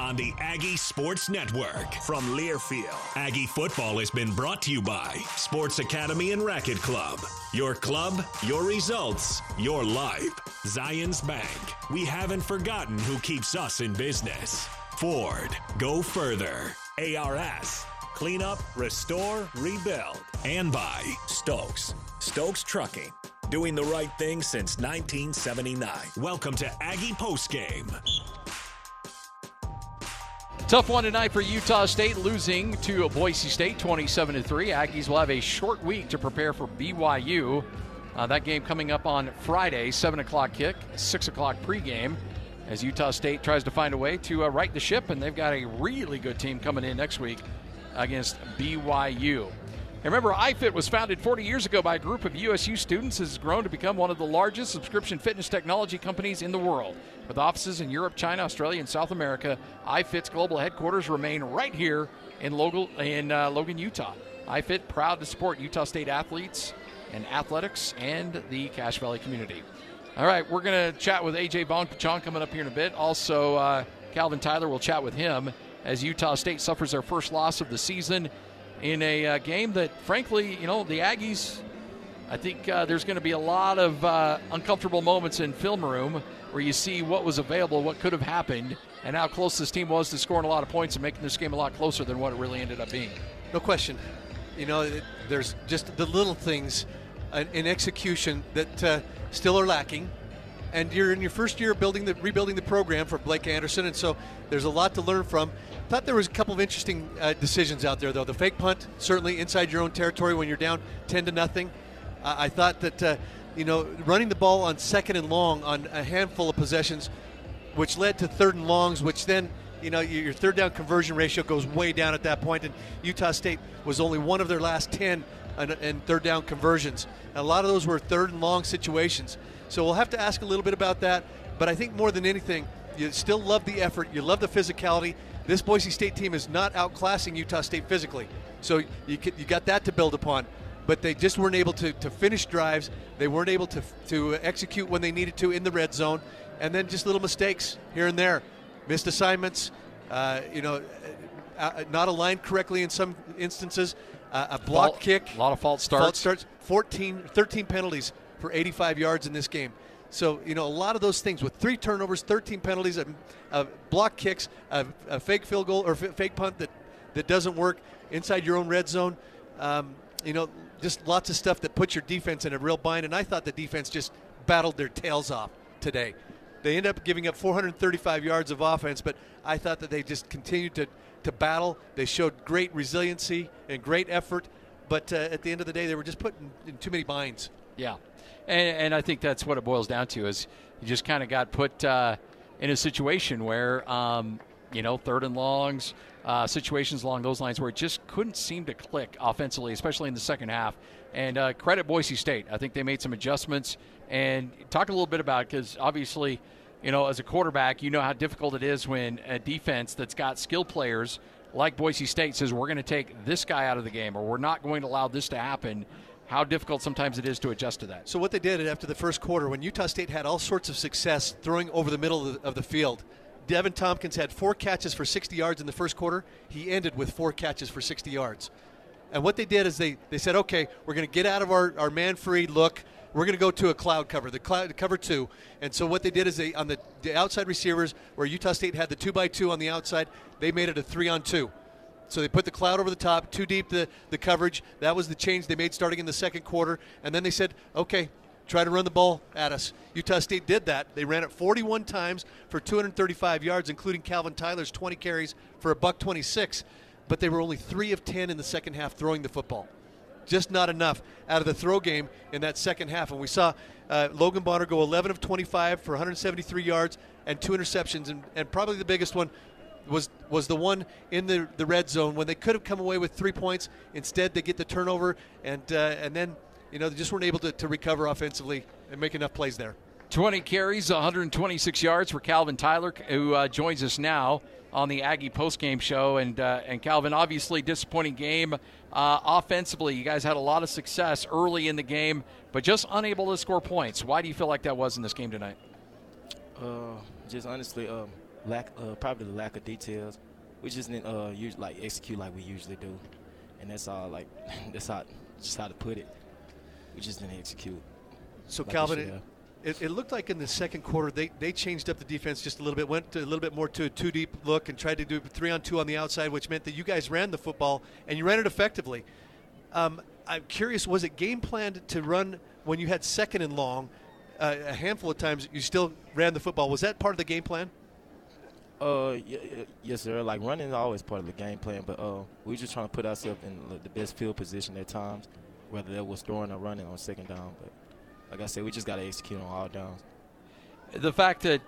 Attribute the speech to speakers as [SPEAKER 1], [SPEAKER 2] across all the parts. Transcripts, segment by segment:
[SPEAKER 1] on the Aggie Sports Network from Learfield. Aggie football has been brought to you by Sports Academy and Racket Club. Your club, your results, your life. Zions Bank. We haven't forgotten who keeps us in business. Ford. Go further. ARS. Clean up, restore, rebuild. And by Stokes. Stokes Trucking. Doing the right thing since 1979. Welcome to Aggie Postgame.
[SPEAKER 2] Tough one tonight for Utah State, losing to Boise State 27 to 3. Aggies will have a short week to prepare for BYU. Uh, that game coming up on Friday, 7 o'clock kick, 6 o'clock pregame, as Utah State tries to find a way to uh, right the ship, and they've got a really good team coming in next week against BYU. And Remember, iFit was founded 40 years ago by a group of USU students has grown to become one of the largest subscription fitness technology companies in the world. With offices in Europe, China, Australia, and South America, iFit's global headquarters remain right here in Logan, in, uh, Logan, Utah. iFit proud to support Utah State athletes and athletics and the Cache Valley community. All right, we're going to chat with AJ Vongphachanh coming up here in a bit. Also, uh, Calvin Tyler will chat with him as Utah State suffers their first loss of the season in a uh, game that, frankly, you know, the Aggies. I think uh, there's going to be a lot of uh, uncomfortable moments in film room where you see what was available, what could have happened, and how close this team was to scoring a lot of points and making this game a lot closer than what it really ended up being.
[SPEAKER 3] No question. You know, it, there's just the little things uh, in execution that uh, still are lacking. And you're in your first year building the rebuilding the program for Blake Anderson, and so there's a lot to learn from. Thought there was a couple of interesting uh, decisions out there, though. The fake punt, certainly inside your own territory when you're down ten to nothing. I thought that uh, you know running the ball on second and long on a handful of possessions, which led to third and longs, which then you know your third down conversion ratio goes way down at that point. And Utah State was only one of their last ten and third down conversions. A lot of those were third and long situations. So we'll have to ask a little bit about that. But I think more than anything, you still love the effort, you love the physicality. This Boise State team is not outclassing Utah State physically. So you, you got that to build upon. But they just weren't able to, to finish drives. They weren't able to, to execute when they needed to in the red zone. And then just little mistakes here and there. Missed assignments, uh, you know, uh, uh not aligned correctly in some instances. Uh, a block
[SPEAKER 2] fault,
[SPEAKER 3] kick.
[SPEAKER 2] A lot of false starts.
[SPEAKER 3] False starts. 14, 13 penalties for 85 yards in this game. So, you know, a lot of those things with three turnovers, 13 penalties, a, a block kicks, a, a, fake field goal or f- fake punt that, that doesn't work inside your own red zone. Um, you know, just lots of stuff that puts your defense in a real bind. And I thought the defense just battled their tails off today. They end up giving up 435 yards of offense, but I thought that they just continued to, to battle. They showed great resiliency and great effort, but uh, at the end of the day, they were just put in, in too many binds.
[SPEAKER 2] Yeah, and, and, I think that's what it boils down to is you just kind of got put uh, in a situation where um, you know third and longs, uh, situations along those lines where it just couldn't seem to click offensively, especially in the second half. And uh, credit Boise State. I think they made some adjustments and talk a little bit about because obviously, you know, as a quarterback, you know how difficult it is when a defense that's got skill players like Boise State says we're going to take this guy out of the game or we're not going to allow this to happen how difficult sometimes it is to adjust to that.
[SPEAKER 3] So what they did after the first quarter, when Utah State had all sorts of success throwing over the middle of the, of the field, Deven Thompkins had four catches for 60 yards in the first quarter. He ended with four catches for 60 yards. And what they did is they, they said, okay, we're going to get out of our, our man free look. We're going to go to a cloud cover, the cloud cover two. And so what they did is they on the, the outside receivers, where Utah State had the two by two on the outside, they made it a three on two. So they put the cloud over the top, too deep the, the coverage. That was the change they made starting in the second quarter. And then they said, okay, try to run the ball at us. Utah State did that. They ran it 41 times for 235 yards, including Calvin Tyler's 20 carries for a buck 26. But they were only three of 10 in the second half throwing the football. Just not enough out of the throw game in that second half. And we saw uh, Logan Bonner go 11 of 25 for 173 yards and two interceptions, and, and probably the biggest one was was the one in the, the red zone when they could have come away with three points. Instead, they get the turnover, and uh, and then you know they just weren't able to, to recover offensively and make enough plays there.
[SPEAKER 2] 20 carries, 126 yards for Calvin Tyler, who uh, joins us now on the Aggie postgame show. And uh, and Calvin, obviously disappointing game uh, offensively. You guys had a lot of success early in the game, but just unable to score points. Why do you feel like that was in this game tonight?
[SPEAKER 4] Uh, just honestly, um, lack, uh, probably the lack of details. We just didn't uh, use, like execute like we usually do, and that's all. Like that's how just how to put it. We just didn't execute.
[SPEAKER 3] So
[SPEAKER 4] like
[SPEAKER 3] Calvin, it, it, looked like in the second quarter they, they changed up the defense just a little bit, went to a little bit more to a two deep look, and tried to do three on two on the outside, which meant that you guys ran the football and you ran it effectively. Um, I'm curious, was it game planned to run when you had second and long? Uh, a handful of times you still ran the football. Was that part of the game plan?
[SPEAKER 4] Uh, y- y- yes, sir. Like running is always part of the game plan, but uh, we just trying to put ourselves in the best field position at times, whether that was throwing or running on second down. But like I said, we just got to execute on all downs.
[SPEAKER 2] the fact that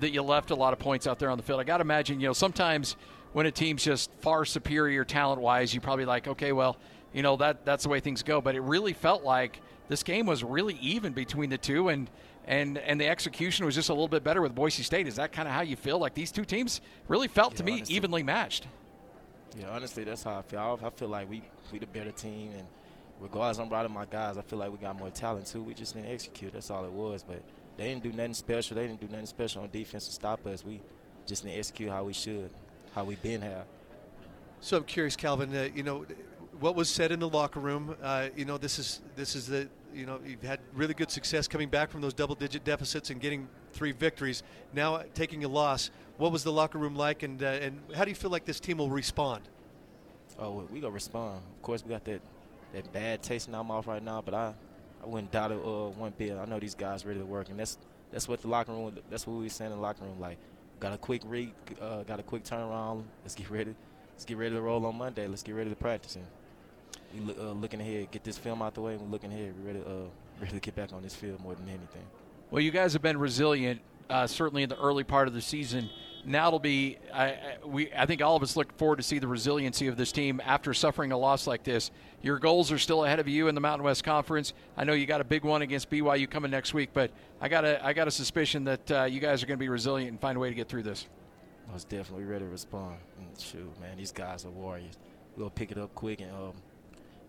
[SPEAKER 2] that you left a lot of points out there on the field. I got to imagine, you know, sometimes when a team's just far superior talent wise, you probably like, okay, well, you know that that's the way things go. But it really felt like this game was really even between the two, and and and the execution was just a little bit better with Boise State. Is that kind of how you feel? Like these two teams really felt to me
[SPEAKER 4] honestly.
[SPEAKER 2] evenly matched.
[SPEAKER 4] Yeah, honestly, that's how I feel. I, I feel like we we the better team, and regardless, I'm proud of my guys. I feel like we got more talent too. We just didn't execute. That's all it was. But they didn't do nothing special. They didn't do nothing special on defense to stop us. We just didn't execute how we should, how we been have.
[SPEAKER 3] So I'm curious, Calvin. Uh, you know, what was said in the locker room? Uh, you know, this is this is the you know you've had really good success coming back from those double-digit deficits and getting three victories. Now uh, taking a loss. What was the locker room like, and uh, and how do you feel like this team will respond?
[SPEAKER 4] Oh, we- we gonna respond. Of course, we got that that bad taste in our mouth right now, but I I wouldn't doubt it uh, one bit. I know these guys ready to work, and that's that's what the locker room. That's what we were saying in the locker room. Like, got a quick read, uh, got a quick turnaround. Let's get ready. Let's get ready to roll on Monday. Let's get ready to practice. And we look, uh, looking ahead, get this film out the way. We're looking ahead. We're ready, uh, ready to get back on this field more than anything.
[SPEAKER 2] Well, you guys have been resilient, uh, certainly in the early part of the season. Now it'll be. I, I- we. I think all of us look forward to see the resiliency of this team after suffering a loss like this. Your goals are still ahead of you in the Mountain West Conference. I know you got a big one against BYU coming next week, but I got a. I got a suspicion that uh, you guys are going to be resilient and find a way to get through this.
[SPEAKER 4] I was definitely ready to respond. Shoot, man, these guys are warriors. We'll pick it up quick and um,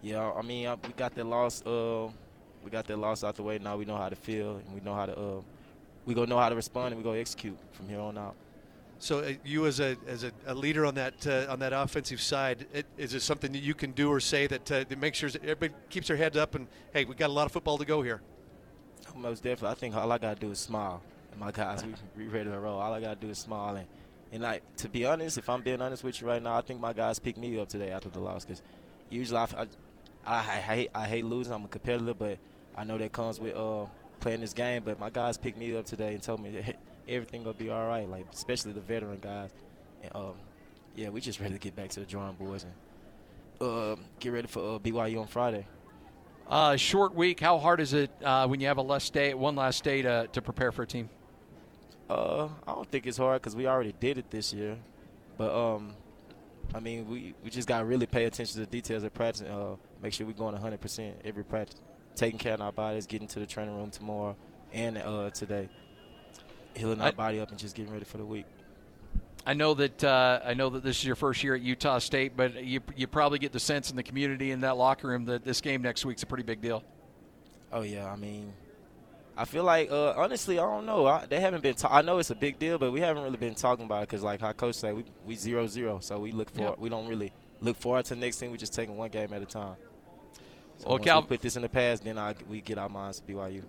[SPEAKER 4] yeah, I mean, uh, we got that loss. Uh, we got that loss out the way. Now we know how to feel and we know how to. Uh, we gonna know how to respond and we gonna execute from here on out.
[SPEAKER 3] So uh, you as a as a, a leader on that uh, on that offensive side, it, is it something that you can do or say that uh, that makes sure everybody keeps their heads up and hey, we got a lot of football to go here.
[SPEAKER 4] Most definitely, I think all I gotta do is smile. And my guys, we, we ready to roll. All I gotta do is smile and. And like to be honest, if I'm being honest with you right now, I think my guys picked me up today after the loss because usually I, I, I, I hate I hate losing. I'm a competitor, but I know that comes with uh, playing this game. But my guys picked me up today and told me that everything gonna be all right. Like especially the veteran guys. And um, yeah, we just ready to get back to the drawing boards and uh, get ready for uh, BYU on Friday.
[SPEAKER 2] Uh, short week. How hard is it uh, when you have a less day, one last day to, to prepare for a team?
[SPEAKER 4] Uh, I don't think it's hard because we already did it this year. But um, I mean, we, we just got to really pay attention to the details of practice. And, uh, make sure we're going 100 percent every practice, taking care of our bodies, getting to the training room tomorrow and uh, today, healing our body up and just getting ready for the week.
[SPEAKER 2] I know that uh, I know that this is your first year at Utah State, but you you probably get the sense in the community in that locker room that this game next week's a pretty big deal.
[SPEAKER 4] Oh yeah, I mean, I feel like uh, honestly, I don't know. I, they haven't been. Ta- I know it's a big deal, but we haven't really been talking about it because, like how coach said, we we zero zero, so we look for
[SPEAKER 2] Yep.
[SPEAKER 4] we don't really look forward to the next thing. We're just taking one game at a time. So
[SPEAKER 2] Well, Cal-
[SPEAKER 4] we put this in the past, then I, we get our minds to BYU.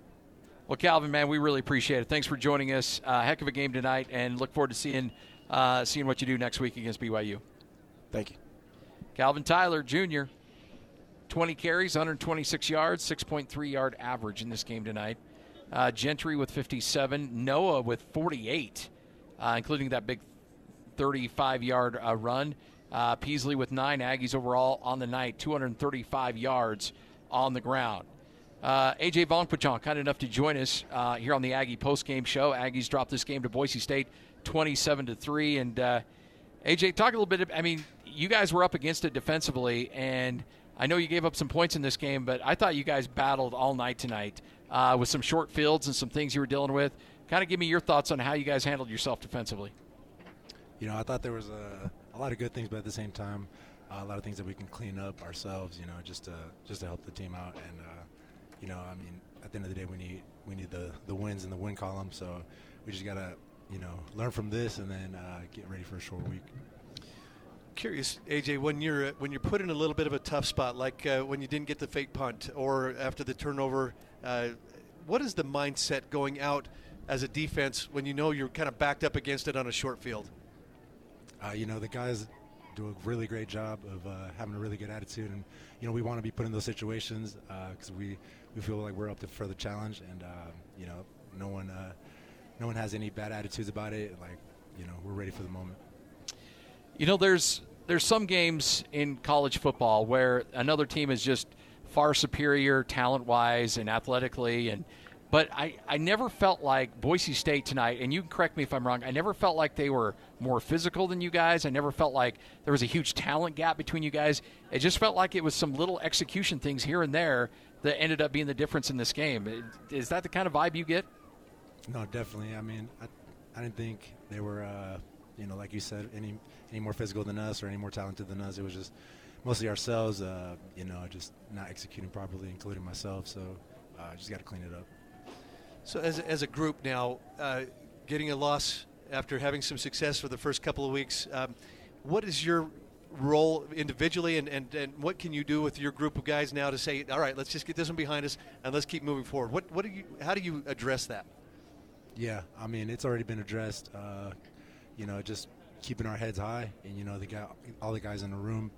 [SPEAKER 2] Well, Calvin, man, we really appreciate it. Thanks for joining us. Uh, heck of a game tonight, and look forward to seeing uh, seeing what you do next week against BYU.
[SPEAKER 4] Thank you.
[SPEAKER 2] Calvin Tyler Jr. 20 carries, 126 yards, 6.3 yard average in this game tonight. Uh, Gentry with 57, Noa with 48, uh, including that big 35 yard uh, run. Uh, Peasley with nine Aggies overall on the night, 235 yards on the ground. Uh, AJ Vongphachanh, kind enough to join us uh, here on the Aggie post game show. Aggies dropped this game to Boise State, 27 to three, and uh, AJ, talk a little bit. I mean, you guys were up against it defensively, and I know you gave up some points in this game, but I thought you guys battled all night tonight uh, with some short fields and some things you were dealing with. Kind of give me your thoughts on how you guys handled yourself defensively.
[SPEAKER 5] you know, I thought there was a, a lot of good things, but at the same time, uh, a lot of things that we can clean up ourselves. You know, just to just to help the team out. And uh, you know, I mean, at the end of the day, we need we need the the wins in the win column. So we just gotta you know, learn from this and then uh, get ready for a short week.
[SPEAKER 3] Curious, AJ, when you're when you're put in a little bit of a tough spot, like uh, when you didn't get the fake punt or after the turnover, uh, what is the mindset going out as a defense when you know you're kind of backed up against it on a short field?
[SPEAKER 5] Uh, you know, the guys do a really great job of uh, having a really good attitude, and you know, we want to be put in those situations because we we feel like we're up to for the challenge, and uh, you know, no one uh, no one has any bad attitudes about it. Like, you know, we're ready for the moment.
[SPEAKER 2] You know, there's there's some games in college football where another team is just far superior talent wise and athletically and but I, I never felt like Boise State tonight, and you can correct me if I'm wrong, I never felt like they were more physical than you guys. I never felt like there was a huge talent gap between you guys. It just felt like it was some little execution things here and there that ended up being the difference in this game. Is that the kind of vibe you get?
[SPEAKER 5] No, definitely. I mean, I, I didn't think they were, uh, you know, like you said, any any more physical than us or any more talented than us. It was just mostly ourselves, uh, you know, just not executing properly, including myself. So uh, just got to clean it up.
[SPEAKER 3] So as, as a group now, uh, getting a loss after having some success for the first couple of weeks, um, what is your role individually and, and, and what can you do with your group of guys now to say, all right, let's just get this one behind us and let's keep moving forward? What, what do you, how do you address that?
[SPEAKER 5] Yeah, I mean it's already been addressed. Uh, you know, just keeping our heads high, and you know the guy, all the guys in the room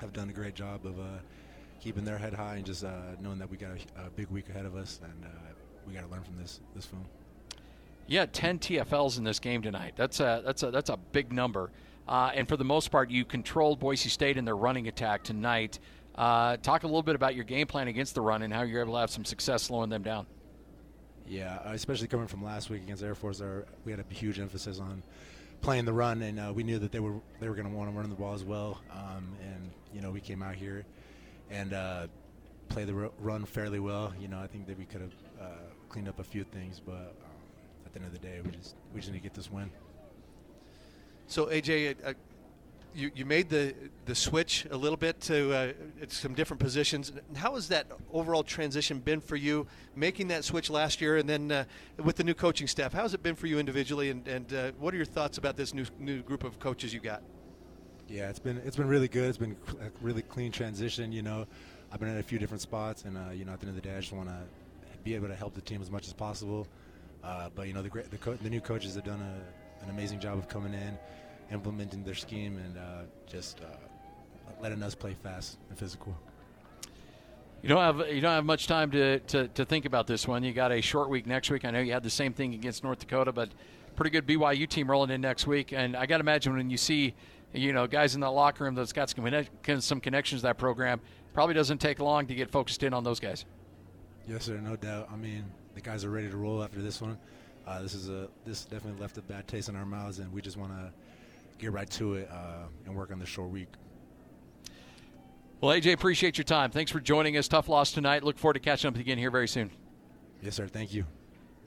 [SPEAKER 5] have done a great job of uh, keeping their head high and just uh, knowing that we got a, a, big week ahead of us, and uh, we got to learn from this this film.
[SPEAKER 2] Yeah, ten TFLs in this game tonight. That's a that's a that's a big number. Uh, and for the most part, you controlled Boise State in their running attack tonight. Uh, talk a little bit about your game plan against the run and how you're able to have some success slowing them down.
[SPEAKER 5] Yeah, uh, especially coming from last week against Air Force, there we had a huge emphasis on playing the run, and uh, we knew that they were they were going to want to run the ball as well. Um, and you know, we came out here and uh, played the run fairly well. You know, I think that we could have uh, cleaned up a few things, but um, at the end of the day, we just we just need to get this win.
[SPEAKER 3] So AJ, uh, you, you made the, the switch a little bit to uh, some different positions. How has that overall transition been for you, making that switch last year, and then uh, with the new coaching staff? How has it been for you individually, and, and uh, what are your thoughts about this new new group of coaches you got?
[SPEAKER 5] Yeah, it's been it's been really good. It's been a really clean transition. You know, I've been at a few different spots, and uh, you know, at the end of the day, I just want to be able to help the team as much as possible. Uh, but you know, the great the, co- the new coaches have done a, an amazing job of coming in implementing their scheme and uh, just uh, letting us play fast and physical.
[SPEAKER 2] You don't have you don't have much time to, to, to, think about this one. You got a short week next week. I know you had the same thing against North Dakota, but pretty good BYU team rolling in next week. And I got to imagine when you see you know guys in that locker room that's got some some connections to that program, probably doesn't take long to get focused in on those guys.
[SPEAKER 5] Yes, sir, no doubt. I mean, the guys are ready to roll after this one. Uh, this is a this definitely left a bad taste in our mouths, and we just want to get right to it uh, and work on the short week.
[SPEAKER 2] Well, AJ, appreciate your time. Thanks for joining us. Tough loss tonight. Look forward to catching up again here very soon.
[SPEAKER 5] Yes, sir. Thank you.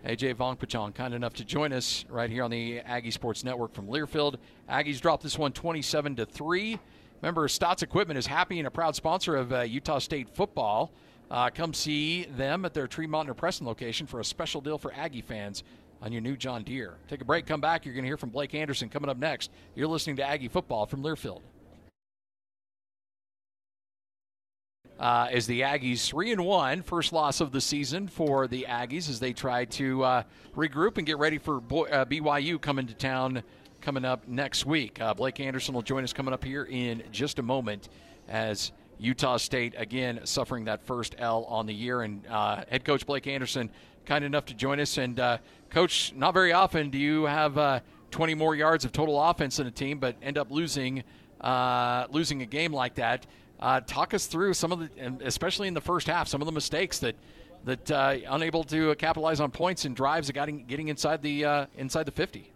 [SPEAKER 2] AJ Vongphachanh, kind enough to join us right here on the Aggie Sports Network from Learfield. Aggies dropped this one 27 to 3. Remember, Stotz Equipment is happy and a proud sponsor of uh, Utah State football. Uh, come see them at their Tremont or Preston location for a special deal for Aggie fans on your new John Deere. Take a break, come back. You're going to hear from Blake Anderson coming up next. You're listening to Aggie Football from Learfield. Uh, as the Aggies three and one, first loss of the season for the Aggies as they try to uh, regroup and get ready for Bo- uh, BYU coming to town coming up next week. Uh, Blake Anderson will join us coming up here in just a moment as Utah State again suffering that first L on the year. And uh, head coach Blake Anderson kind enough to join us. And uh, coach, not very often do you have uh, 20 more yards of total offense in a team, but end up losing uh, losing a game like that. Uh, talk us through some of the, especially in the first half, some of the mistakes that that uh, unable to capitalize on points and drives getting getting inside the inside the 50.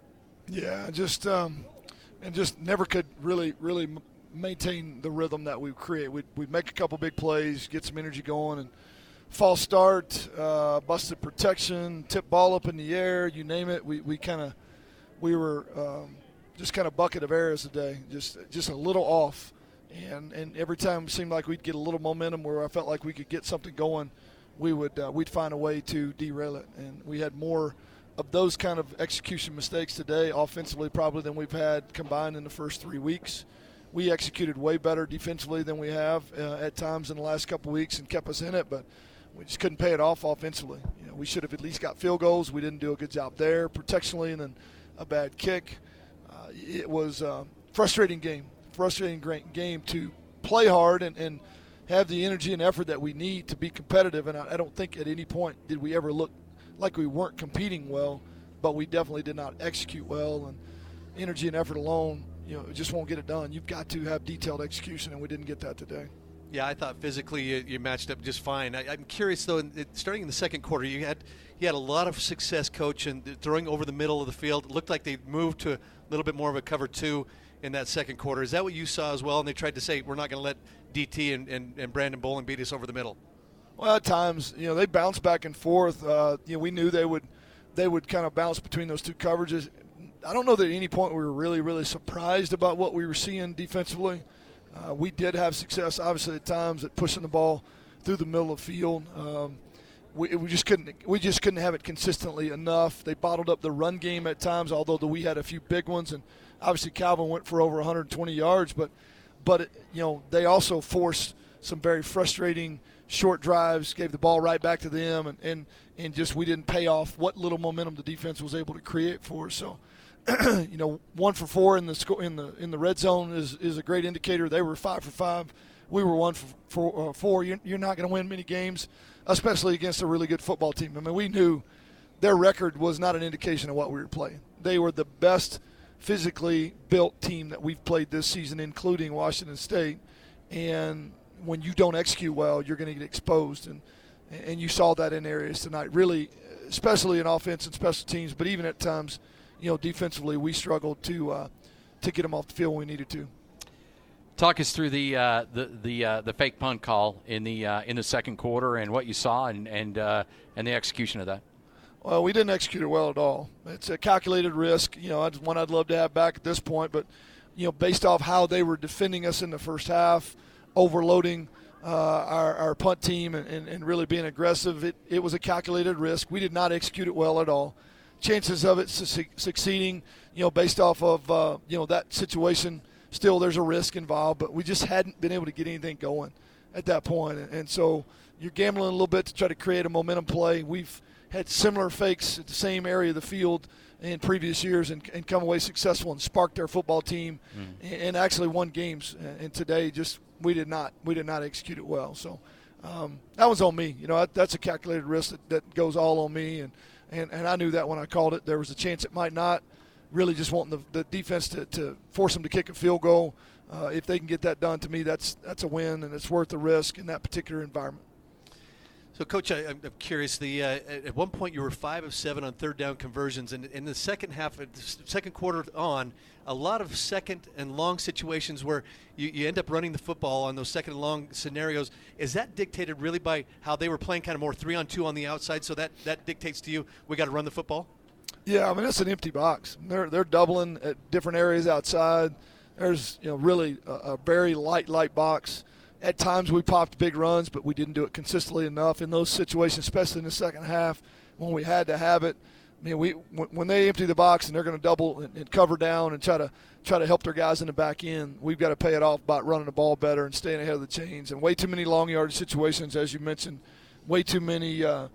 [SPEAKER 6] Yeah, just um, and just never could really really maintain the rhythm that we create. We'd, we'd make a couple big plays, get some energy going, and false start, uh, busted protection, tip ball up in the air, you name it. We, we kind of we were um, just kind of bucket of errors today, just just a little off, and and every time it seemed like we'd get a little momentum where I felt like we could get something going, we would uh, we'd find a way to derail it, and we had more of those kind of execution mistakes today, offensively, probably than we've had combined in the first three weeks. We executed way better defensively than we have uh, at times in the last couple weeks and kept us in it, but we just couldn't pay it off offensively. You know, we should have at least got field goals. We didn't do a good job there, protectionally, and then a bad kick. Uh, it was a frustrating game, frustrating game to play hard and, and have the energy and effort that we need to be competitive. And I, I don't think at any point did we ever look like we weren't competing well, but we definitely did not execute well. And energy and effort alone, you know, just won't get it done. You've got to have detailed execution, and we didn't get that today.
[SPEAKER 3] Yeah, I thought physically you, you matched up just fine. I, am curious though, it, starting in the second quarter, you had you had a lot of success, coach, and throwing over the middle of the field. It looked like they moved to a little bit more of a cover two in that second quarter. Is that what you saw as well? And they tried to say we're not going to let DT and, and, and Brandon Bowling beat us over the middle.
[SPEAKER 6] Well, at times, you know, they bounce back and forth. Uh, you know, we knew they would they would kind of bounce between those two coverages. I don't know that at any point we were really, really surprised about what we were seeing defensively. Uh, we did have success, obviously, at times at pushing the ball through the middle of the field. Um, we, we just couldn't we just couldn't have it consistently enough. They bottled up the run game at times, although the, we had a few big ones, and obviously Calvin went for over 120 yards. But but it, you know they also forced some very frustrating short drives, gave the ball right back to them, and and, and just we didn't pay off what little momentum the defense was able to create for. So you know, one for four in the sco- in the in the red zone is, is a great indicator. They were five for five. We were one for four. Uh, four. You're, you're not going to win many games, especially against a really good football team. I mean, we knew their record was not an indication of what we were playing. They were the best physically built team that we've played this season, including Washington State. And when you don't execute well, you're going to get exposed, and and you saw that in areas tonight. Really, especially in offense and special teams, but even at times you know, defensively, we struggled to uh, to get them off the field when we needed to.
[SPEAKER 2] Talk us through the uh, the the, uh, the fake punt call in the uh, in the second quarter and what you saw and and uh, and the execution of that.
[SPEAKER 6] Well, we didn't execute it well at all. It's a calculated risk. You know, it's one I'd love to have back at this point, but you know, based off how they were defending us in the first half, overloading uh, our, our punt team and, and, and really being aggressive, it, it was a calculated risk. We did not execute it well at all chances of it su- succeeding, you know, based off of uh, you know that situation. Still, there's a risk involved, but we just hadn't been able to get anything going at that point, and, and so you're gambling a little bit to try to create a momentum play. We've had similar fakes at the same area of the field in previous years and, and come away successful and sparked our football team mm. and, and, actually won games. And today, just we did not we did not execute it well. So um, that was on me. You know, that's a calculated risk that, that goes all on me and and, and I knew that when I called it. There was a chance it might not. Really, just wanting the, the defense to, to force them to kick a field goal. Uh, if they can get that done, to me, that's that's a win, and it's worth the risk in that particular environment.
[SPEAKER 3] So, Coach, I, am curious. The uh, at one point you were five of seven on third down conversions, and in the second half, second quarter on, a lot of second and long situations where you, you end up running the football on those second and long scenarios. Is that dictated really by how they were playing, kind of more three on two on the outside? So that that dictates to you we got to run the football.
[SPEAKER 6] Yeah, I mean it's an empty box. They're they're doubling at different areas outside. There's you know really a, a very light light box at times we popped big runs, but we didn't do it consistently enough in those situations, especially in the second half when we had to have it. I mean, we when they empty the box and they're going to double and, and, cover down and try to try to help their guys in the back end, we've got to pay it off by running the ball better and staying ahead of the chains. And way too many long yard situations, as you mentioned, way too many uh,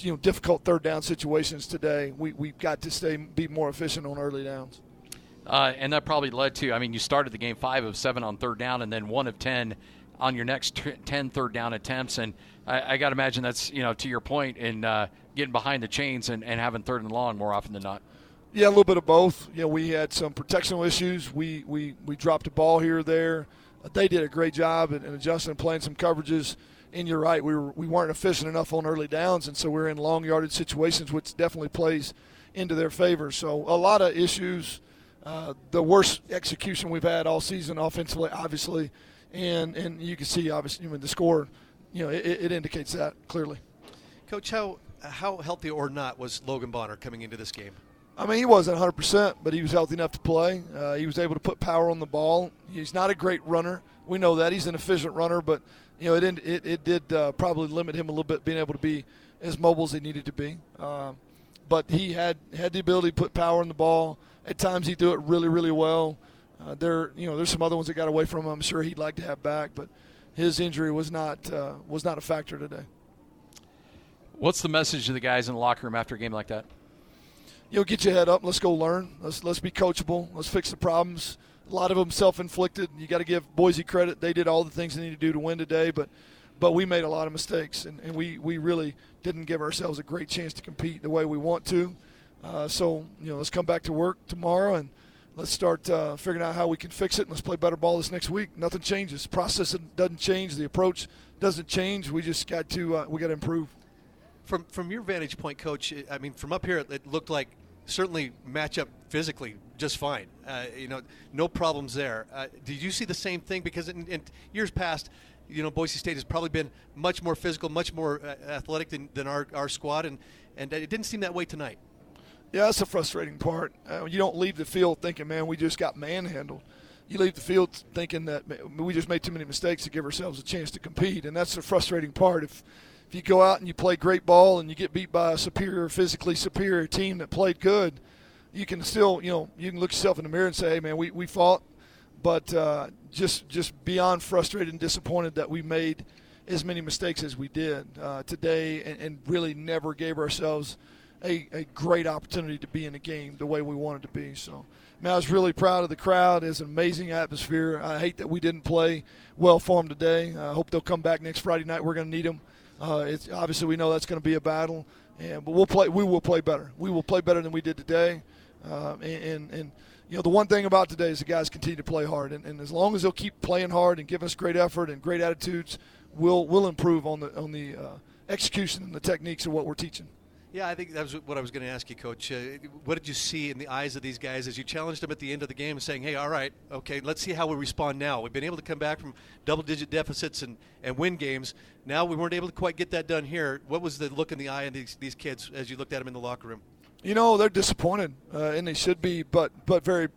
[SPEAKER 6] you know difficult third down situations today. We we've got to stay be more efficient on early downs.
[SPEAKER 2] Uh, and that probably led to, I mean, you started the game five of seven on third down, and then one of ten on your next t- 10 third down attempts. And I, I got to imagine that's, you know, to your point in uh, getting behind the chains and, and having third and long more often than not.
[SPEAKER 6] Yeah, a little bit of both. You know, we had some protectional issues. We, we, we dropped a ball here or there. They did a great job in, in adjusting and playing some coverages. And you're right, we, were, we weren't efficient enough on early downs, and so we're in long yarded situations, which definitely plays into their favor. So a lot of issues. Uh, the worst execution we've had all season offensively, obviously, and and you can see obviously when the score, you know, it, it indicates that clearly.
[SPEAKER 3] Coach, how how healthy or not was Logan Bonner coming into this game?
[SPEAKER 6] I mean, he wasn't 100%, but he was healthy enough to play. Uh, he was able to put power on the ball. He's not a great runner. We know that. He's an efficient runner, but, you know, it, it, it did uh, probably limit him a little bit being able to be as mobile as he needed to be. Uh, but he had had the ability to put power in the ball. At times he threw it really, really well. Uh, there, you know, there's some other ones that got away from him. I'm sure he'd like to have back, but his injury was not uh, was not a factor today.
[SPEAKER 2] What's the message to the guys in the locker room after a game like that?
[SPEAKER 6] You know, get your head up. Let's go learn. Let's let's be coachable. Let's fix the problems. A lot of them self-inflicted. You got to give Boise credit. They did all the things they need to do to win today, but but we made a lot of mistakes, and, and we, we really didn't give ourselves a great chance to compete the way we want to. Uh, so, you know, let's come back to work tomorrow and let's start uh, figuring out how we can fix it and let's play better ball this next week. Nothing changes. Process doesn't change. The approach doesn't change. We just got to uh, we got to improve.
[SPEAKER 3] From from your vantage point, coach, I mean, from up here, it looked like certainly match up physically just fine. Uh, you know, no problems there. Uh, did you see the same thing? Because in, in, years past, you know, Boise State has probably been much more physical, much more uh, athletic than, than our, our squad, and, and it didn't seem that way tonight.
[SPEAKER 6] Yeah, that's a frustrating part. Uh, you don't leave the field thinking, man, we just got manhandled. You leave the field thinking that we just made too many mistakes to give ourselves a chance to compete, and that's the frustrating part. If if you go out and you play great ball and you get beat by a superior, physically superior team that played good, you can still, you know, you can look yourself in the mirror and say, hey, man, we, we fought, but uh, just just beyond frustrated and disappointed that we made as many mistakes as we did uh, today and, and, really never gave ourselves a, a great opportunity to be in the game the way we wanted to be. So, man, I was really proud of the crowd. It's an amazing atmosphere. I hate that we didn't play well for them today. I hope they'll come back next Friday night. We're going to need them. Uh, it's obviously we know that's going to be a battle, and but we'll play. We will play better. We will play better than we did today, uh, and, and, and you know the one thing about today is the guys continue to play hard, and, and as long as they'll keep playing hard and giving us great effort and great attitudes, we'll we'll improve on the on the uh, execution and the techniques of what we're teaching.
[SPEAKER 3] Yeah, I think that was what I was going to ask you, Coach. Uh, what did you see in the eyes of these guys as you challenged them at the end of the game, saying, "Hey, all right, okay, let's see how we respond now. We've been able to come back from double-digit deficits and, and win games. Now we weren't able to quite get that done here. What was the look in the eye of these, these kids as you looked at them in the locker room?
[SPEAKER 6] You know, they're disappointed, uh, and they should be, but but very,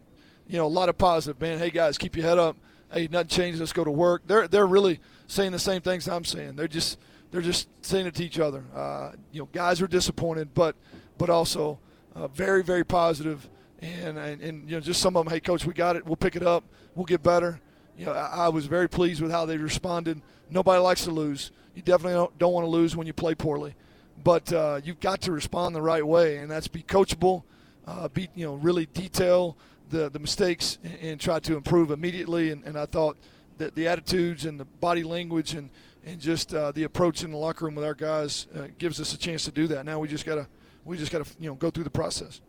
[SPEAKER 6] you know, a lot of positive. Man, hey guys, keep your head up. Hey, nothing changes. Let's go to work. They're they're really saying the same things I'm saying. They're just they're just saying it to each other. Uh, you know, guys are disappointed, but but also uh, very very positive, and, and, and you know just some of them. Hey, coach, we got it. We'll pick it up. We'll get better. You know, I, I was very pleased with how they responded. Nobody likes to lose. You definitely don't, don't want to lose when you play poorly, but uh, you've got to respond the right way, and that's be coachable, uh, be you know really detail the the mistakes and, and try to improve immediately. And, and I thought that the attitudes and the body language and and just uh, the approach in the locker room with our guys uh, gives us a chance to do that. Now we just gotta we just gotta you know go through the process.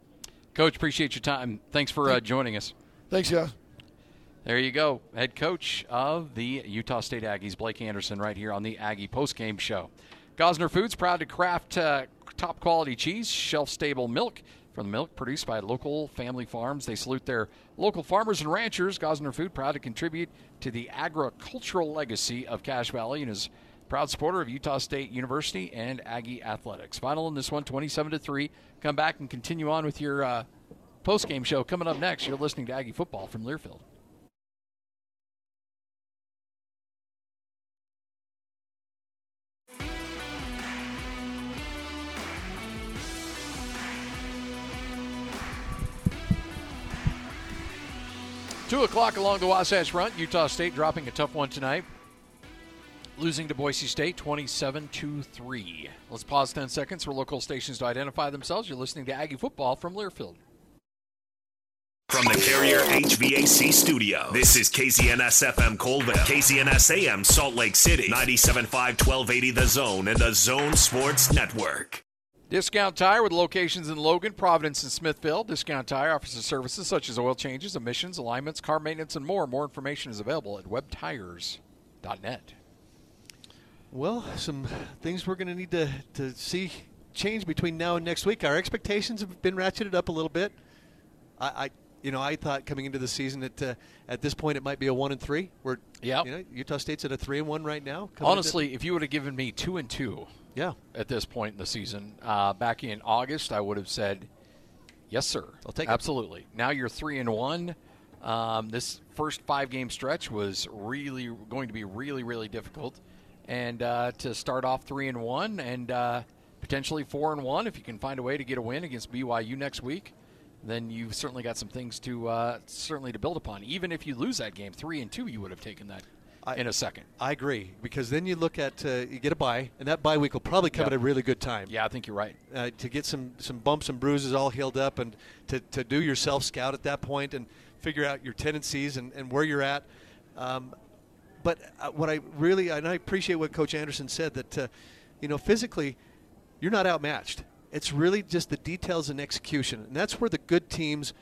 [SPEAKER 2] Coach, appreciate your time. Thanks for uh, joining us.
[SPEAKER 6] Thanks, guys.
[SPEAKER 2] There you go, head coach of the Utah State Aggies, Blake Anderson, right here on the Aggie postgame show. Gossner Foods proud to craft uh, top quality cheese, shelf stable milk from the milk produced by local family farms. They salute their local farmers and ranchers. Gossner Food proud to contribute to the agricultural legacy of Cache Valley and is proud supporter of Utah State University and Aggie athletics. Final in this one, 27 to three. Come back and continue on with your uh, post game show coming up next. You're listening to Aggie football from Learfield. Two o'clock along the Wasatch Front. Utah State dropping a tough one tonight, losing to Boise State 27 to 3. Let's pause 10 seconds for local stations to identify themselves. You're listening to Aggie football from Learfield.
[SPEAKER 1] From the Carrier HVAC studio, this is KZNS FM Coalville, KZNS AM Salt Lake City, 97.5 1280 The Zone, and the Zone Sports Network.
[SPEAKER 2] Discount Tire with locations in Logan, Providence, and Smithfield. Discount Tire offers services such as oil changes, emissions, alignments, car maintenance, and more. More information is available at webtires.net.
[SPEAKER 3] Well, some things we're going to need to, to see change between now and next week. Our expectations have been ratcheted up a little bit. I, I you know, I thought coming into the season that uh, at this point it might be a one and three. We're,
[SPEAKER 2] yeah,
[SPEAKER 3] you know, Utah State's at a three and one right now.
[SPEAKER 2] Honestly, if you would have given me two and two,
[SPEAKER 3] yeah.
[SPEAKER 2] At this point in the season, uh, back in August, I would have said, "Yes, sir."
[SPEAKER 3] I'll take
[SPEAKER 2] it. Absolutely. Now you're three and one. Um, this first five game stretch was really going to be really really difficult, and uh, to start off three and one, and uh, potentially four and one if you can find a way to get a win against BYU next week. Then you've certainly got some things to uh, certainly to build upon. Even if you lose that game, three and two, you would have taken that
[SPEAKER 3] I,
[SPEAKER 2] in a second.
[SPEAKER 3] I agree because then you look at uh, you get a bye, and that bye week will probably come
[SPEAKER 2] Yep.
[SPEAKER 3] at a really good time.
[SPEAKER 2] Yeah, I think you're right.
[SPEAKER 3] uh, to get some some bumps and bruises all healed up and to, to do your self scout at that point and figure out your tendencies and, and where you're at. Um, but uh, what I really and I appreciate what Coach Anderson said that uh, you know physically you're not outmatched. It's really just the details and execution, and that's where the good teams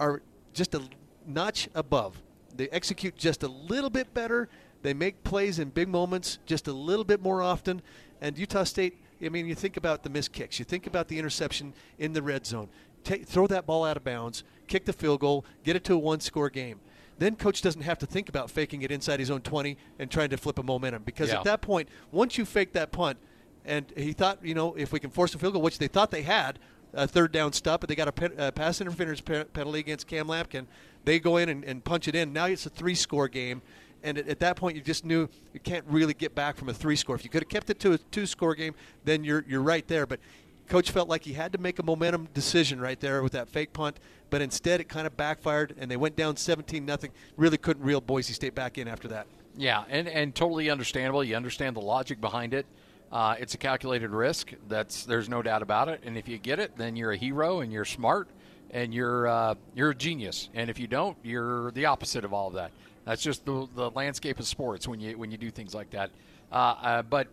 [SPEAKER 3] are just a notch above. They execute just a little bit better. They make plays in big moments just a little bit more often. And Utah State, I mean, you think about the missed kicks, you think about the interception in the red zone. Take, throw that ball out of bounds, kick the field goal, get it to a one-score game. Then coach doesn't have to think about faking it inside his own 20 and trying to flip a momentum because
[SPEAKER 2] Yeah.
[SPEAKER 3] at that point, once you fake that punt, and he thought, you know, if we can force a field goal, which they thought they had, a third down stop, but they got a pe- uh, pass interference pe- penalty against Cam Lampkin. They go in and, and punch it in. Now it's a three-score game, and at, at that point, you just knew you can't really get back from a three-score. If you could have kept it to a two-score game, then you're you're right there. But coach felt like he had to make a momentum decision right there with that fake punt, but instead it kind of backfired, and they went down 17 nothing. Really couldn't reel Boise State back in after that.
[SPEAKER 2] Yeah, and, and totally understandable. You understand the logic behind it. Uh, it's a calculated risk. That's there's no doubt about it. And if you get it, then you're a hero and you're smart and you're uh, you're a genius. And if you don't, you're the opposite of all of that. That's just the, the landscape of sports when you when you do things like that. Uh, uh, but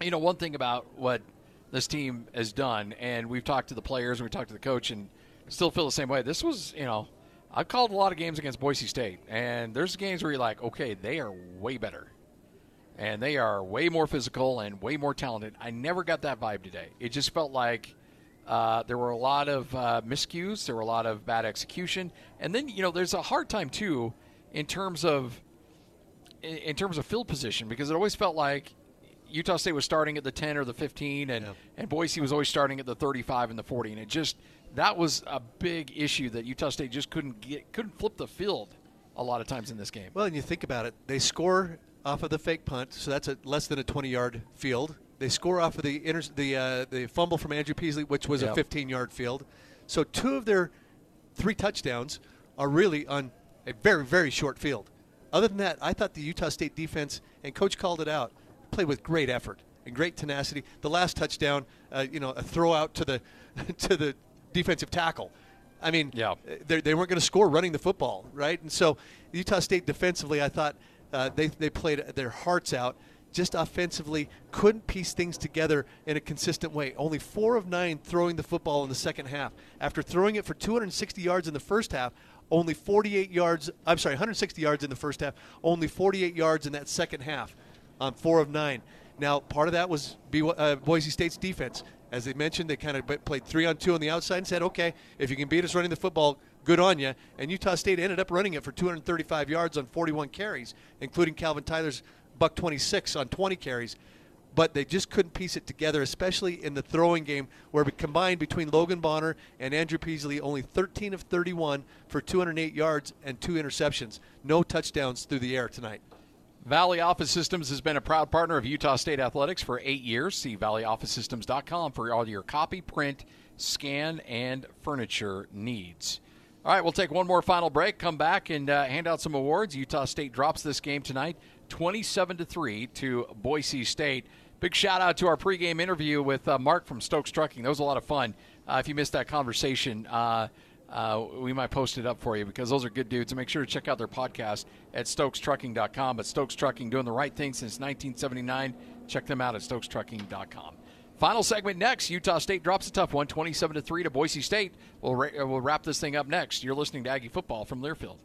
[SPEAKER 2] you know, one thing about what this team has done, and we've talked to the players and we talked to the coach, and still feel the same way. This was, you know, I've called a lot of games against Boise State, and there's games where you're like, okay, they are way better, and they are way more physical and way more talented. I never got that vibe today. It just felt like. Uh, there were a lot of uh, miscues. There were a lot of bad execution, and then you know there's a hard time too, in terms of in, in terms of field position because it always felt like Utah State was starting at the 10 or the 15, and,
[SPEAKER 3] Yeah.
[SPEAKER 2] and Boise was always starting at the 35 and the 40. And it just that was a big issue that Utah State just couldn't get couldn't flip the field a lot of times in this game.
[SPEAKER 3] Well, and you think about it, they score off of the fake punt, so that's a less than a 20-yard field. They score off of the inter- the uh, the fumble from Andrew Peasley, which was
[SPEAKER 2] Yep.
[SPEAKER 3] a 15-yard field. So two of their three touchdowns are really on a very very short field. Other than that, I thought the Utah State defense and coach called it out, played with great effort and great tenacity. The last touchdown, uh, you know, a throw out to the to the defensive tackle. I mean,
[SPEAKER 2] Yeah.
[SPEAKER 3] they, they weren't going to score running the football, right? And so Utah State defensively, I thought uh, they, they played their hearts out. Just offensively, couldn't piece things together in a consistent way. Only four of nine throwing the football in the second half. After throwing it for 260 yards in the first half, only 48 yards. I'm sorry, 160 yards in the first half. Only 48 yards in that second half on four of nine. Now, part of that was uh, Boise State's defense. As they mentioned, they kind of played three on two on the outside and said, okay, if you can beat us running the football, good on you. And Utah State ended up running it for 235 yards on 41 carries, including Calvin Tyler's buck 26 on 20 carries. But they just couldn't piece it together, especially in the throwing game, where combined between Logan Bonner and Andrew Peasley, only 13 of 31 for 208 yards and two interceptions. No touchdowns through the air tonight.
[SPEAKER 2] Valley Office Systems has been a proud partner of Utah State Athletics for eight years. See valleyofficesystems.com for all your copy, print, scan, and furniture needs. All right, we'll take one more final break, come back, and uh, hand out some awards. Utah State drops this game tonight, 27 to 3 to Boise State. Big shout out to our pregame interview with uh, Mark from Stokes Trucking. That was a lot of fun. Uh, if you missed that conversation, uh, uh, we might post it up for you because those are good dudes. And make sure to check out their podcast at StokesTrucking.com. But Stokes Trucking doing the right thing since 1979. Check them out at StokesTrucking.com. Final segment next. Utah State drops a tough one, 27 to three to Boise State. We'll ra- we'll wrap this thing up next. You're listening to Aggie Football from Learfield.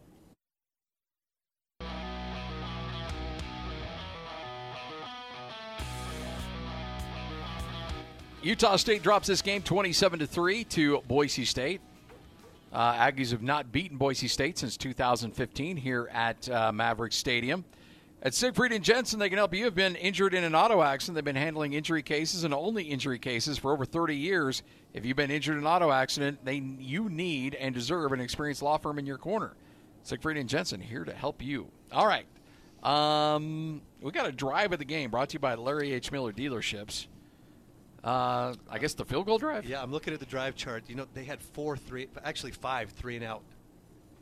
[SPEAKER 2] Utah State drops this game 27 to 3 to Boise State. Uh, Aggies have not beaten Boise State since 2015 here at uh, Maverick Stadium. At Siegfried and Jensen, they can help you. Have been injured in an auto accident. They've been handling injury cases and only injury cases for over 30 years. If you've been injured in an auto accident, they you need and deserve an experienced law firm in your corner. Siegfried and Jensen here to help you. All right, um, we got a drive of the game brought to you by Larry H. Miller Dealerships. Uh, I guess the field goal drive.
[SPEAKER 3] Yeah, I'm looking at the drive chart. You know, they had four three, actually five three and out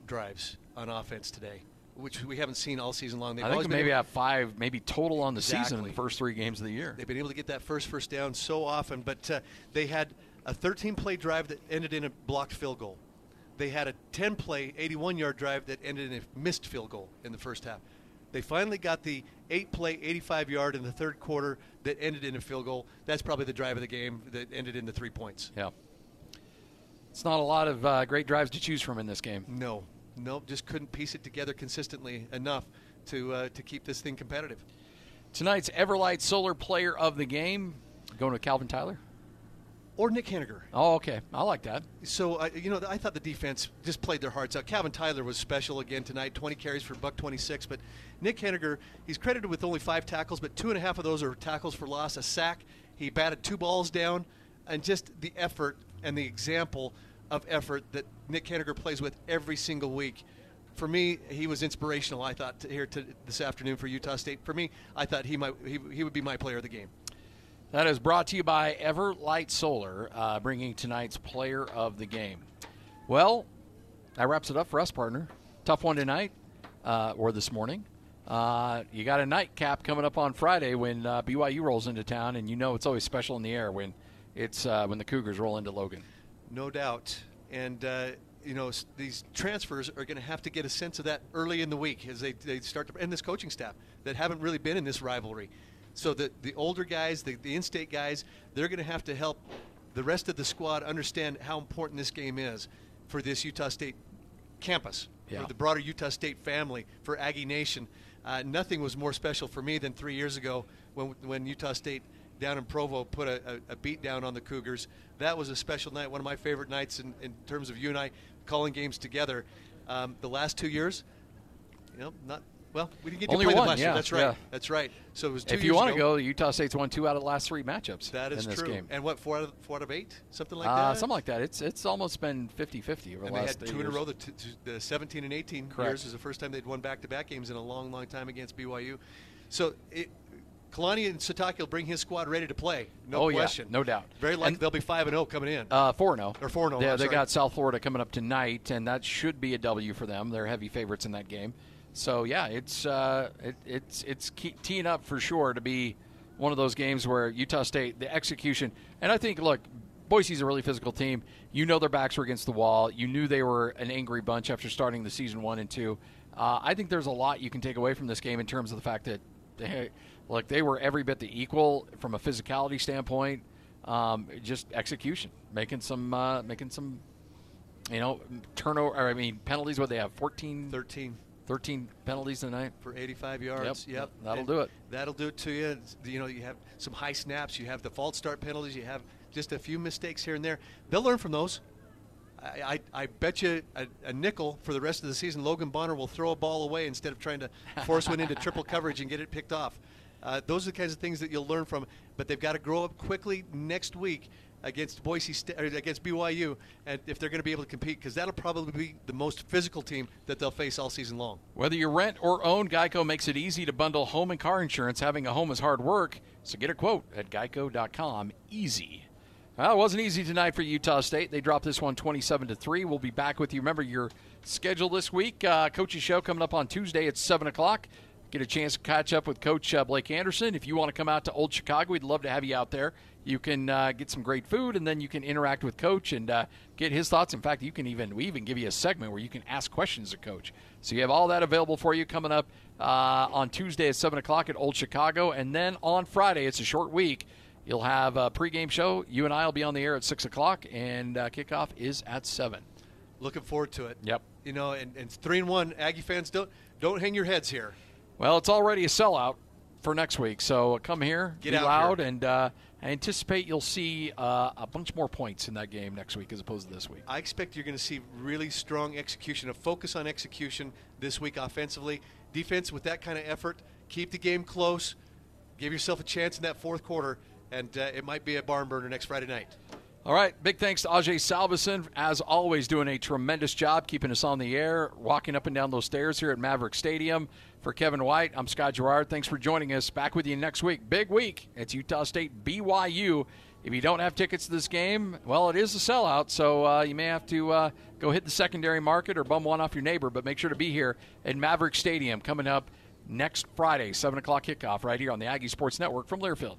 [SPEAKER 3] drives on offense today, which we haven't seen all season long. They've
[SPEAKER 2] I think maybe
[SPEAKER 3] able-
[SPEAKER 2] have five, maybe total on the season in the first three games of the year.
[SPEAKER 3] They've been able to get that first first down so often, but uh, they had a 13 play drive that ended in a blocked field goal. They had a 10 play 81 yard drive that ended in a missed field goal in the first half. They finally got the eight play 85 yard in the third quarter that ended in a field goal. That's probably the drive of the game that ended in the three points.
[SPEAKER 2] Yeah. It's not a lot of uh, great drives to choose from in this game.
[SPEAKER 3] No, no, just couldn't piece it together consistently enough to uh, to keep this thing competitive.
[SPEAKER 2] Tonight's Everlight Solar Player of the Game going to Calvin Tyler.
[SPEAKER 3] Or Nick Heninger.
[SPEAKER 2] Oh, okay. I like that.
[SPEAKER 3] So uh, you know, I thought the defense just played their hearts out. Calvin Tyler was special again tonight, 20 carries for buck 26. But Nick Heninger, he's credited with only five tackles, but two and a half of those are tackles for loss, a sack. He batted two balls down, and just the effort and the example of effort that Nick Heninger plays with every single week. For me, he was inspirational. I thought to, here to, this afternoon for Utah State. For me, I thought he might he, he would be my player of the game.
[SPEAKER 2] That is brought to you by Everlight Solar, uh, bringing tonight's player of the game. Well, that wraps it up for us, partner. Tough one tonight, uh, or this morning. Uh, you got a nightcap coming up on Friday when uh, BYU rolls into town, and you know it's always special in the air when it's uh, when the Cougars roll into Logan.
[SPEAKER 3] No doubt. And, uh, you know, these transfers are going to have to get a sense of that early in the week as they, they start to, and this coaching staff that haven't really been in this rivalry. So the, the older guys, the, the in state guys, they're going to have to help the rest of the squad understand how important this game is for this Utah State campus,
[SPEAKER 2] Yeah.
[SPEAKER 3] for the broader Utah State family, for Aggie Nation. Uh, nothing was more special for me than three years ago when, when Utah State down in Provo put a, a, a beat down on the Cougars. That was a special night, one of my favorite nights in, in terms of you and I calling games together. Um, the last two years, you know, not well. We didn't get
[SPEAKER 2] Only
[SPEAKER 3] to play
[SPEAKER 2] one,
[SPEAKER 3] last year.
[SPEAKER 2] yeah,
[SPEAKER 3] That's right.
[SPEAKER 2] yeah.
[SPEAKER 3] That's right. So it was two
[SPEAKER 2] if you want to go, Utah State's won two out of the last three matchups
[SPEAKER 3] That is
[SPEAKER 2] in this
[SPEAKER 3] true.
[SPEAKER 2] game.
[SPEAKER 3] And what four out of four out of eight, something like
[SPEAKER 2] uh,
[SPEAKER 3] that.
[SPEAKER 2] something like that. It's it's almost been 50-50 over the
[SPEAKER 3] And they
[SPEAKER 2] last
[SPEAKER 3] had
[SPEAKER 2] eight
[SPEAKER 3] two in a row. The, t- the 17 and 18
[SPEAKER 2] Correct.
[SPEAKER 3] years is the first time they'd won back-to-back games in a long, long time against BYU. So it, Kalani and Sitake will bring his squad ready to play. No
[SPEAKER 2] Oh, yeah,
[SPEAKER 3] question.
[SPEAKER 2] no doubt.
[SPEAKER 3] Very likely
[SPEAKER 2] And-
[SPEAKER 3] they'll be five and zero coming in.
[SPEAKER 2] Uh, 4 0.
[SPEAKER 3] Or 4-0,
[SPEAKER 2] Yeah,
[SPEAKER 3] I'm
[SPEAKER 2] they
[SPEAKER 3] sorry.
[SPEAKER 2] got South Florida coming up tonight, and that should be a W for them. They're heavy favorites in that game. So, yeah, it's uh, it, it's it's teeing up for sure to be one of those games where Utah State, the execution, and I think, look, Boise's a really physical team. You know their backs were against the wall. You knew they were an angry bunch after starting the season one and two. Uh, I think there's a lot you can take away from this game in terms of the fact that, they, look, they were every bit the equal from a physicality standpoint. Um, just execution, making some, uh, making some, you know, turnover. I mean, penalties. What they have, 14,
[SPEAKER 3] 13
[SPEAKER 2] 13 penalties tonight.
[SPEAKER 3] for 85 yards.
[SPEAKER 2] Yep,
[SPEAKER 3] Yep,
[SPEAKER 2] that'll
[SPEAKER 3] And
[SPEAKER 2] do it.
[SPEAKER 3] That'll do it to you. It's- You know, you have some high snaps. You have the false start penalties. You have just a few mistakes here and there. They'll learn from those. I, I, I bet you a, a nickel for the rest of the season. Logan Bonner will throw a ball away instead of trying to force one into triple coverage and get it picked off. Uh, those are the kinds of things that you'll learn from. But they've got to grow up quickly next week against Boise Sta- or against BYU, and if they're going to be able to compete, because that'll probably be the most physical team that they'll face all season long.
[SPEAKER 2] Whether you rent or own, Geico makes it easy to bundle home and car insurance. Having a home is hard work, so get a quote at geico.com. Easy. Well, it wasn't easy tonight for Utah State. They dropped this one 27 to 3. We'll be back with you. Remember your schedule this week. Uh, Coach's show coming up on Tuesday at 7 o'clock. Get a chance to catch up with Coach uh, Blake Anderson. If you want to come out to Old Chicago, we'd love to have you out there. You can uh, get some great food, and then you can interact with Coach and uh, get his thoughts. In fact, you can even we even give you a segment where you can ask questions of Coach. So you have all that available for you coming up uh, on Tuesday at seven o'clock at Old Chicago, and then on Friday it's a short week. You'll have a pregame show. You and I will be on the air at six o'clock, and uh, kickoff is at seven.
[SPEAKER 3] Looking forward to it.
[SPEAKER 2] Yep.
[SPEAKER 3] You know, and, and it's three and one. Aggie fans, don't don't hang your heads here.
[SPEAKER 2] Well, it's already a sellout for next week, so come here,
[SPEAKER 3] Get
[SPEAKER 2] be
[SPEAKER 3] out
[SPEAKER 2] loud,
[SPEAKER 3] here.
[SPEAKER 2] and uh, I anticipate you'll see uh, a bunch more points in that game next week as opposed to this week.
[SPEAKER 3] I expect you're going to see really strong execution, a focus on execution this week offensively. Defense with that kind of effort, keep the game close, give yourself a chance in that fourth quarter, and uh, it might be a barn burner next Friday night.
[SPEAKER 2] All right, big thanks to Ajay Salveson, as always, doing a tremendous job keeping us on the air, walking up and down those stairs here at Maverik Stadium. For Kevin White, I'm Scott Garrard. Thanks for joining us. Back with you next week. Big week. It's Utah State BYU. If you don't have tickets to this game, well, it is a sellout, so uh, you may have to uh, go hit the secondary market or bum one off your neighbor. But make sure to be here at Maverik Stadium coming up next Friday, 7 o'clock kickoff, right here on the Aggie Sports Network from Learfield.